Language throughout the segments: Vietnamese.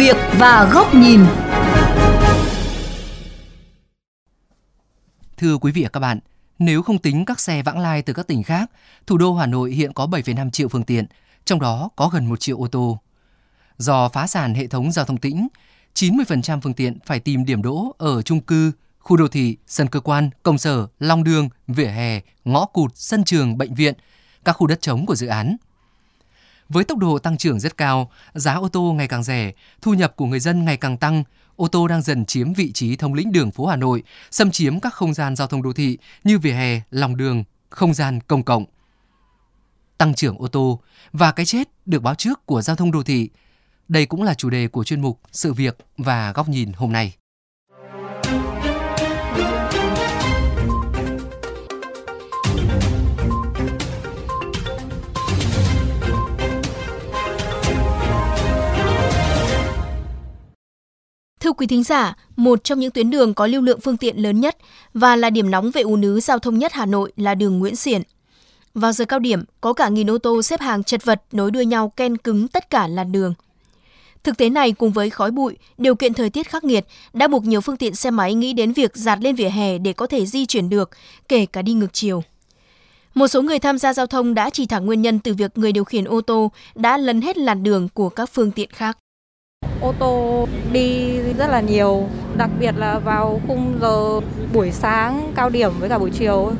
việc và góc nhìn. Thưa quý vị và các bạn, nếu không tính các xe vãng lai từ các tỉnh khác, thủ đô Hà Nội hiện có 7,5 triệu phương tiện, trong đó có gần 1 triệu ô tô. Do phá sản hệ thống giao thông tĩnh, 90% phương tiện phải tìm điểm đỗ ở chung cư, khu đô thị, sân cơ quan, công sở, long đường, vỉa hè, ngõ cụt, sân trường, bệnh viện, các khu đất trống của dự án. Với tốc độ tăng trưởng rất cao, giá ô tô ngày càng rẻ, thu nhập của người dân ngày càng tăng, ô tô đang dần chiếm vị trí thống lĩnh đường phố Hà Nội, xâm chiếm các không gian giao thông đô thị như vỉa hè, lòng đường, không gian công cộng. Tăng trưởng ô tô và cái chết được báo trước của giao thông đô thị. Đây cũng là chủ đề của chuyên mục Sự việc và góc nhìn hôm nay. Quý thính giả, một trong những tuyến đường có lưu lượng phương tiện lớn nhất và là điểm nóng về ùn ứ giao thông nhất Hà Nội là đường Nguyễn Xiển. Vào giờ cao điểm, có cả nghìn ô tô xếp hàng chật vật nối đuôi nhau ken cứng tất cả làn đường. Thực tế này cùng với khói bụi, điều kiện thời tiết khắc nghiệt đã buộc nhiều phương tiện xe máy nghĩ đến việc dạt lên vỉa hè để có thể di chuyển được, kể cả đi ngược chiều. Một số người tham gia giao thông đã chỉ thẳng nguyên nhân từ việc người điều khiển ô tô đã lấn hết làn đường của các phương tiện khác. Ô tô đi rất là nhiều, đặc biệt là vào khung giờ buổi sáng cao điểm với cả buổi chiều.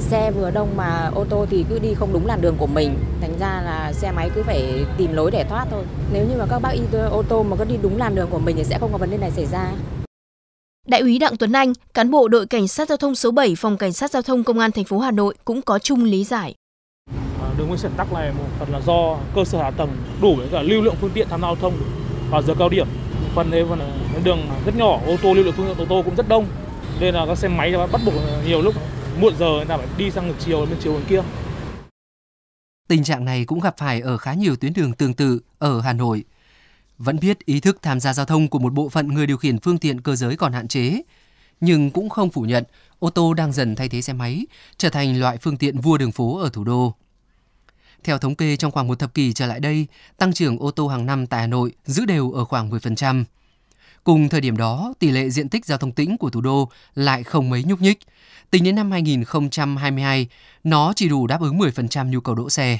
Xe vừa đông mà ô tô thì cứ đi không đúng làn đường của mình, thành ra là xe máy cứ phải tìm lối để thoát thôi. Nếu như mà các bác đi ô tô mà có đi đúng làn đường của mình thì sẽ không có vấn đề này xảy ra. Đại úy Đặng Tuấn Anh, cán bộ đội cảnh sát giao thông số 7 phòng cảnh sát giao thông công an thành phố Hà Nội cũng có chung lý giải. Đường Nguyễn Xiển tắc này một phần là do cơ sở hạ tầng đủ với cả lưu lượng phương tiện tham gia giao thông vào giờ cao điểm. Một phần đấy là đường rất nhỏ, ô tô lưu lượng phương tiện ô tô cũng rất đông. Nên là các xe máy bắt buộc nhiều lúc muộn giờ người ta phải đi sang ngược chiều bên chiều bên kia. Tình trạng này cũng gặp phải ở khá nhiều tuyến đường tương tự ở Hà Nội. Vẫn biết ý thức tham gia giao thông của một bộ phận người điều khiển phương tiện cơ giới còn hạn chế, nhưng cũng không phủ nhận ô tô đang dần thay thế xe máy, trở thành loại phương tiện vua đường phố ở thủ đô. Theo thống kê trong khoảng một thập kỷ trở lại đây, tăng trưởng ô tô hàng năm tại Hà Nội giữ đều ở khoảng 10%. Cùng thời điểm đó, tỷ lệ diện tích giao thông tĩnh của thủ đô lại không mấy nhúc nhích. Tính đến năm 2022, nó chỉ đủ đáp ứng 10% nhu cầu đỗ xe.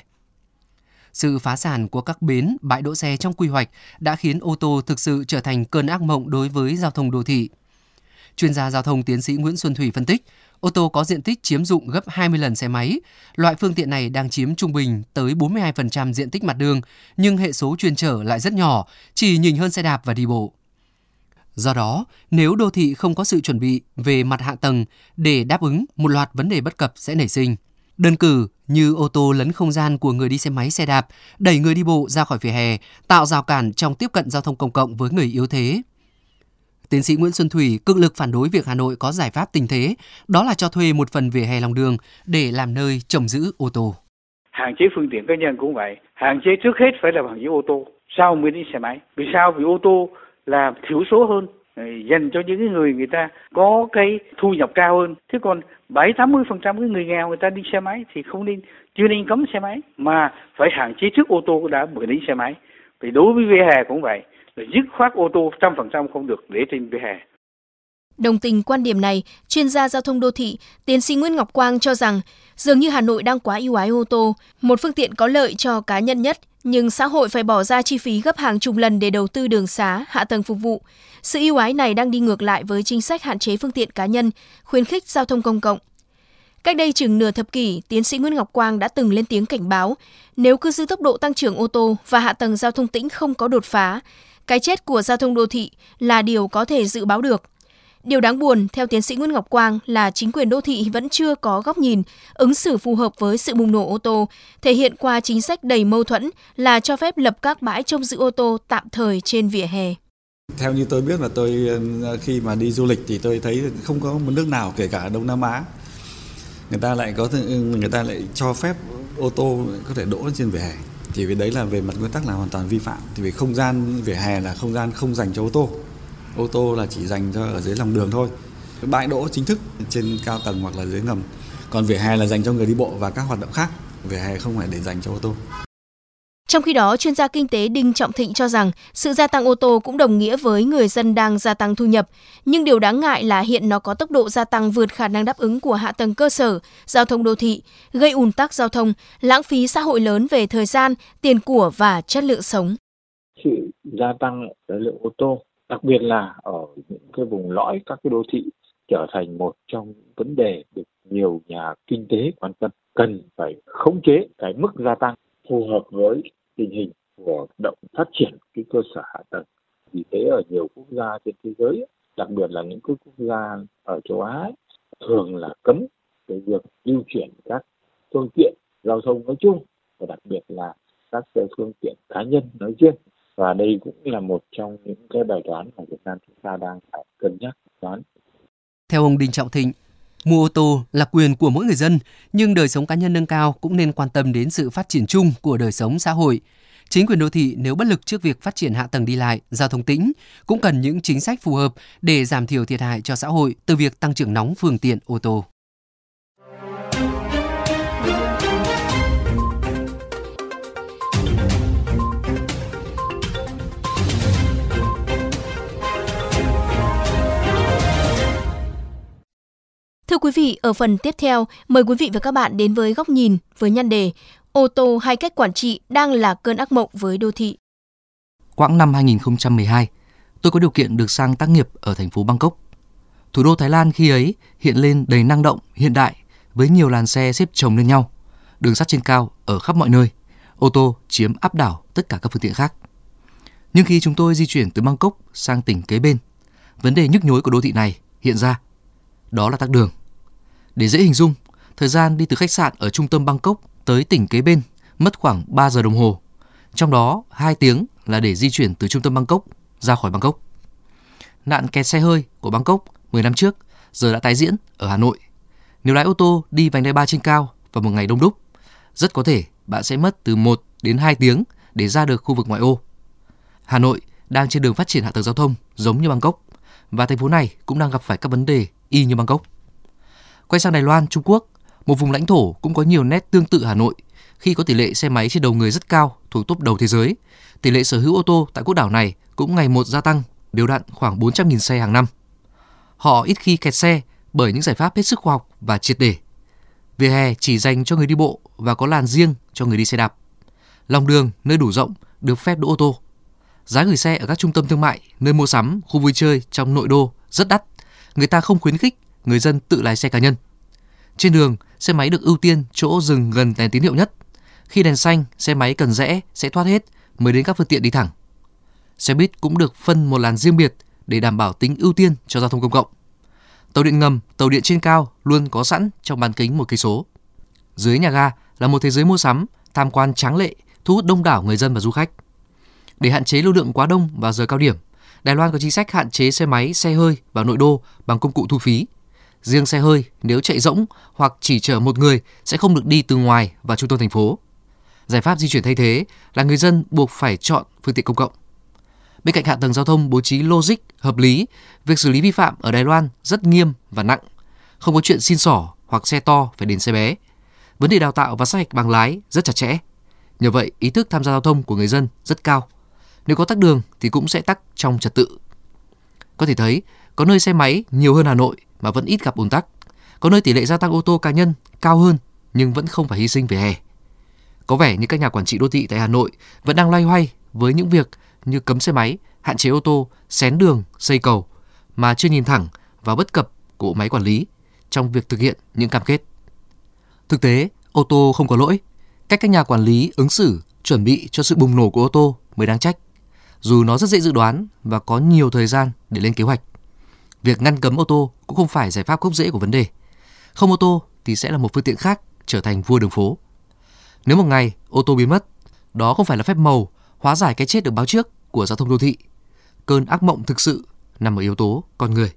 Sự phá sản của các bến, bãi đỗ xe trong quy hoạch đã khiến ô tô thực sự trở thành cơn ác mộng đối với giao thông đô thị. Chuyên gia giao thông tiến sĩ Nguyễn Xuân Thủy phân tích, ô tô có diện tích chiếm dụng gấp 20 lần xe máy. Loại phương tiện này đang chiếm trung bình tới 42% diện tích mặt đường, nhưng hệ số chuyên trở lại rất nhỏ, chỉ nhìn hơn xe đạp và đi bộ. Do đó, nếu đô thị không có sự chuẩn bị về mặt hạ tầng để đáp ứng một loạt vấn đề bất cập sẽ nảy sinh. Đơn cử như ô tô lấn không gian của người đi xe máy xe đạp, đẩy người đi bộ ra khỏi vỉa hè, tạo rào cản trong tiếp cận giao thông công cộng với người yếu thế. Tiến sĩ Nguyễn Xuân Thủy cực lực phản đối việc Hà Nội có giải pháp tình thế, đó là cho thuê một phần vỉa hè lòng đường để làm nơi trồng giữ ô tô. Hạn chế phương tiện cá nhân cũng vậy, hạn chế trước hết phải là bằng giữ ô tô, sau mới đi xe máy. Vì sao? Vì ô tô là thiểu số hơn, ờ, dành cho những người người ta có cái thu nhập cao hơn. Thế còn 7 80% cái người nghèo người ta đi xe máy thì không nên chưa nên cấm xe máy mà phải hạn chế trước ô tô đã bởi đi xe máy. Vì đối với vỉa hè cũng vậy, là dứt khoát ô tô trăm phần trăm không được để trên vỉa hè. Đồng tình quan điểm này, chuyên gia giao thông đô thị, tiến sĩ Nguyễn Ngọc Quang cho rằng dường như Hà Nội đang quá ưu ái ô tô, một phương tiện có lợi cho cá nhân nhất, nhưng xã hội phải bỏ ra chi phí gấp hàng chục lần để đầu tư đường xá, hạ tầng phục vụ. Sự ưu ái này đang đi ngược lại với chính sách hạn chế phương tiện cá nhân, khuyến khích giao thông công cộng. Cách đây chừng nửa thập kỷ, tiến sĩ Nguyễn Ngọc Quang đã từng lên tiếng cảnh báo, nếu cứ giữ tốc độ tăng trưởng ô tô và hạ tầng giao thông tĩnh không có đột phá, cái chết của giao thông đô thị là điều có thể dự báo được. Điều đáng buồn, theo tiến sĩ Nguyễn Ngọc Quang, là chính quyền đô thị vẫn chưa có góc nhìn, ứng xử phù hợp với sự bùng nổ ô tô, thể hiện qua chính sách đầy mâu thuẫn là cho phép lập các bãi trông giữ ô tô tạm thời trên vỉa hè. Theo như tôi biết là tôi ờ, khi mà đi du lịch thì tôi thấy không có một nước nào kể cả Đông Nam Á người ta lại có người ta lại cho phép ô tô có thể đỗ trên vỉa hè thì vì đấy là về mặt nguyên tắc là hoàn toàn vi phạm. Thì vì không gian, vỉa hè là không gian không dành cho ô tô. Ô tô là chỉ dành cho ở dưới lòng đường thôi. Bãi đỗ chính thức trên cao tầng hoặc là dưới ngầm. Còn vỉa hè là dành cho người đi bộ và các hoạt động khác. Vỉa hè không phải để dành cho ô tô. Trong khi đó, chuyên gia kinh tế Đinh Trọng Thịnh cho rằng sự gia tăng ô tô cũng đồng nghĩa với người dân đang gia tăng thu nhập. Nhưng điều đáng ngại là hiện nó có tốc độ gia tăng vượt khả năng đáp ứng của hạ tầng cơ sở, giao thông đô thị, gây ùn tắc giao thông, lãng phí xã hội lớn về thời gian, tiền của và chất lượng sống. Sự gia tăng lượng ô tô, đặc biệt là ở những cái vùng lõi các cái đô thị trở thành một trong vấn đề được nhiều nhà kinh tế quan tâm cần phải khống chế cái mức gia tăng phù hợp với tình hình của động phát triển cái cơ sở hạ tầng vì thế ở nhiều quốc gia trên thế giới đặc biệt là những quốc gia ở châu Á thường là cấm cái việc lưu chuyển các phương tiện giao thông nói chung và đặc biệt là các phương tiện cá nhân nói riêng và đây cũng là một trong những cái bài toán mà Việt Nam chúng ta đang phải cân nhắc toán. Theo ông Đinh Trọng Thịnh, Mua ô tô là quyền của mỗi người dân, nhưng đời sống cá nhân nâng cao cũng nên quan tâm đến sự phát triển chung của đời sống xã hội. Chính quyền đô thị nếu bất lực trước việc phát triển hạ tầng đi lại, giao thông tĩnh, cũng cần những chính sách phù hợp để giảm thiểu thiệt hại cho xã hội từ việc tăng trưởng nóng phương tiện ô tô. Thưa quý vị, ở phần tiếp theo, mời quý vị và các bạn đến với góc nhìn với nhan đề Ô tô hay cách quản trị đang là cơn ác mộng với đô thị. Quãng năm 2012, tôi có điều kiện được sang tác nghiệp ở thành phố Bangkok. Thủ đô Thái Lan khi ấy hiện lên đầy năng động, hiện đại với nhiều làn xe xếp chồng lên nhau, đường sắt trên cao ở khắp mọi nơi, ô tô chiếm áp đảo tất cả các phương tiện khác. Nhưng khi chúng tôi di chuyển từ Bangkok sang tỉnh kế bên, vấn đề nhức nhối của đô thị này hiện ra. Đó là tắc đường. Để dễ hình dung, thời gian đi từ khách sạn ở trung tâm Bangkok tới tỉnh kế bên mất khoảng 3 giờ đồng hồ. Trong đó 2 tiếng là để di chuyển từ trung tâm Bangkok ra khỏi Bangkok. Nạn kẹt xe hơi của Bangkok 10 năm trước giờ đã tái diễn ở Hà Nội. Nếu lái ô tô đi vành đai 3 trên cao vào một ngày đông đúc, rất có thể bạn sẽ mất từ 1 đến 2 tiếng để ra được khu vực ngoại ô. Hà Nội đang trên đường phát triển hạ tầng giao thông giống như Bangkok và thành phố này cũng đang gặp phải các vấn đề y như Bangkok. Quay sang Đài Loan, Trung Quốc, một vùng lãnh thổ cũng có nhiều nét tương tự Hà Nội khi có tỷ lệ xe máy trên đầu người rất cao thuộc top đầu thế giới. Tỷ lệ sở hữu ô tô tại quốc đảo này cũng ngày một gia tăng, đều đặn khoảng 400.000 xe hàng năm. Họ ít khi kẹt xe bởi những giải pháp hết sức khoa học và triệt để. Vỉa hè chỉ dành cho người đi bộ và có làn riêng cho người đi xe đạp. Lòng đường nơi đủ rộng được phép đỗ ô tô. Giá gửi xe ở các trung tâm thương mại, nơi mua sắm, khu vui chơi trong nội đô rất đắt. Người ta không khuyến khích người dân tự lái xe cá nhân. Trên đường, xe máy được ưu tiên chỗ dừng gần đèn tín hiệu nhất. Khi đèn xanh, xe máy cần rẽ sẽ thoát hết mới đến các phương tiện đi thẳng. Xe buýt cũng được phân một làn riêng biệt để đảm bảo tính ưu tiên cho giao thông công cộng. Tàu điện ngầm, tàu điện trên cao luôn có sẵn trong bán kính một cây số. Dưới nhà ga là một thế giới mua sắm, tham quan tráng lệ, thu hút đông đảo người dân và du khách. Để hạn chế lưu lượng quá đông vào giờ cao điểm, Đài Loan có chính sách hạn chế xe máy, xe hơi vào nội đô bằng công cụ thu phí. Riêng xe hơi nếu chạy rỗng hoặc chỉ chở một người sẽ không được đi từ ngoài vào trung tâm thành phố. Giải pháp di chuyển thay thế là người dân buộc phải chọn phương tiện công cộng. Bên cạnh hạ tầng giao thông bố trí logic, hợp lý, việc xử lý vi phạm ở Đài Loan rất nghiêm và nặng. Không có chuyện xin sỏ hoặc xe to phải đến xe bé. Vấn đề đào tạo và sát hạch bằng lái rất chặt chẽ. Nhờ vậy, ý thức tham gia giao thông của người dân rất cao. Nếu có tắc đường thì cũng sẽ tắc trong trật tự. Có thể thấy, có nơi xe máy nhiều hơn Hà Nội mà vẫn ít gặp ùn tắc. Có nơi tỷ lệ gia tăng ô tô cá nhân cao hơn nhưng vẫn không phải hy sinh về hè. Có vẻ như các nhà quản trị đô thị tại Hà Nội vẫn đang loay hoay với những việc như cấm xe máy, hạn chế ô tô, xén đường, xây cầu mà chưa nhìn thẳng vào bất cập của máy quản lý trong việc thực hiện những cam kết. Thực tế, ô tô không có lỗi. Cách các nhà quản lý ứng xử chuẩn bị cho sự bùng nổ của ô tô mới đáng trách. Dù nó rất dễ dự đoán và có nhiều thời gian để lên kế hoạch. Việc ngăn cấm ô tô cũng không phải giải pháp gốc rễ của vấn đề. Không ô tô thì sẽ là một phương tiện khác trở thành vua đường phố. Nếu một ngày ô tô biến mất, đó không phải là phép màu hóa giải cái chết được báo trước của giao thông đô thị. Cơn ác mộng thực sự nằm ở yếu tố con người.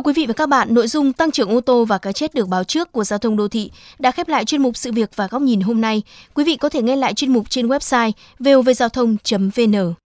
Thưa quý vị và các bạn, nội dung tăng trưởng ô tô và cái chết được báo trước của giao thông đô thị đã khép lại chuyên mục sự việc và góc nhìn hôm nay. Quý vị có thể nghe lại chuyên mục trên website vovgiao thông.vn.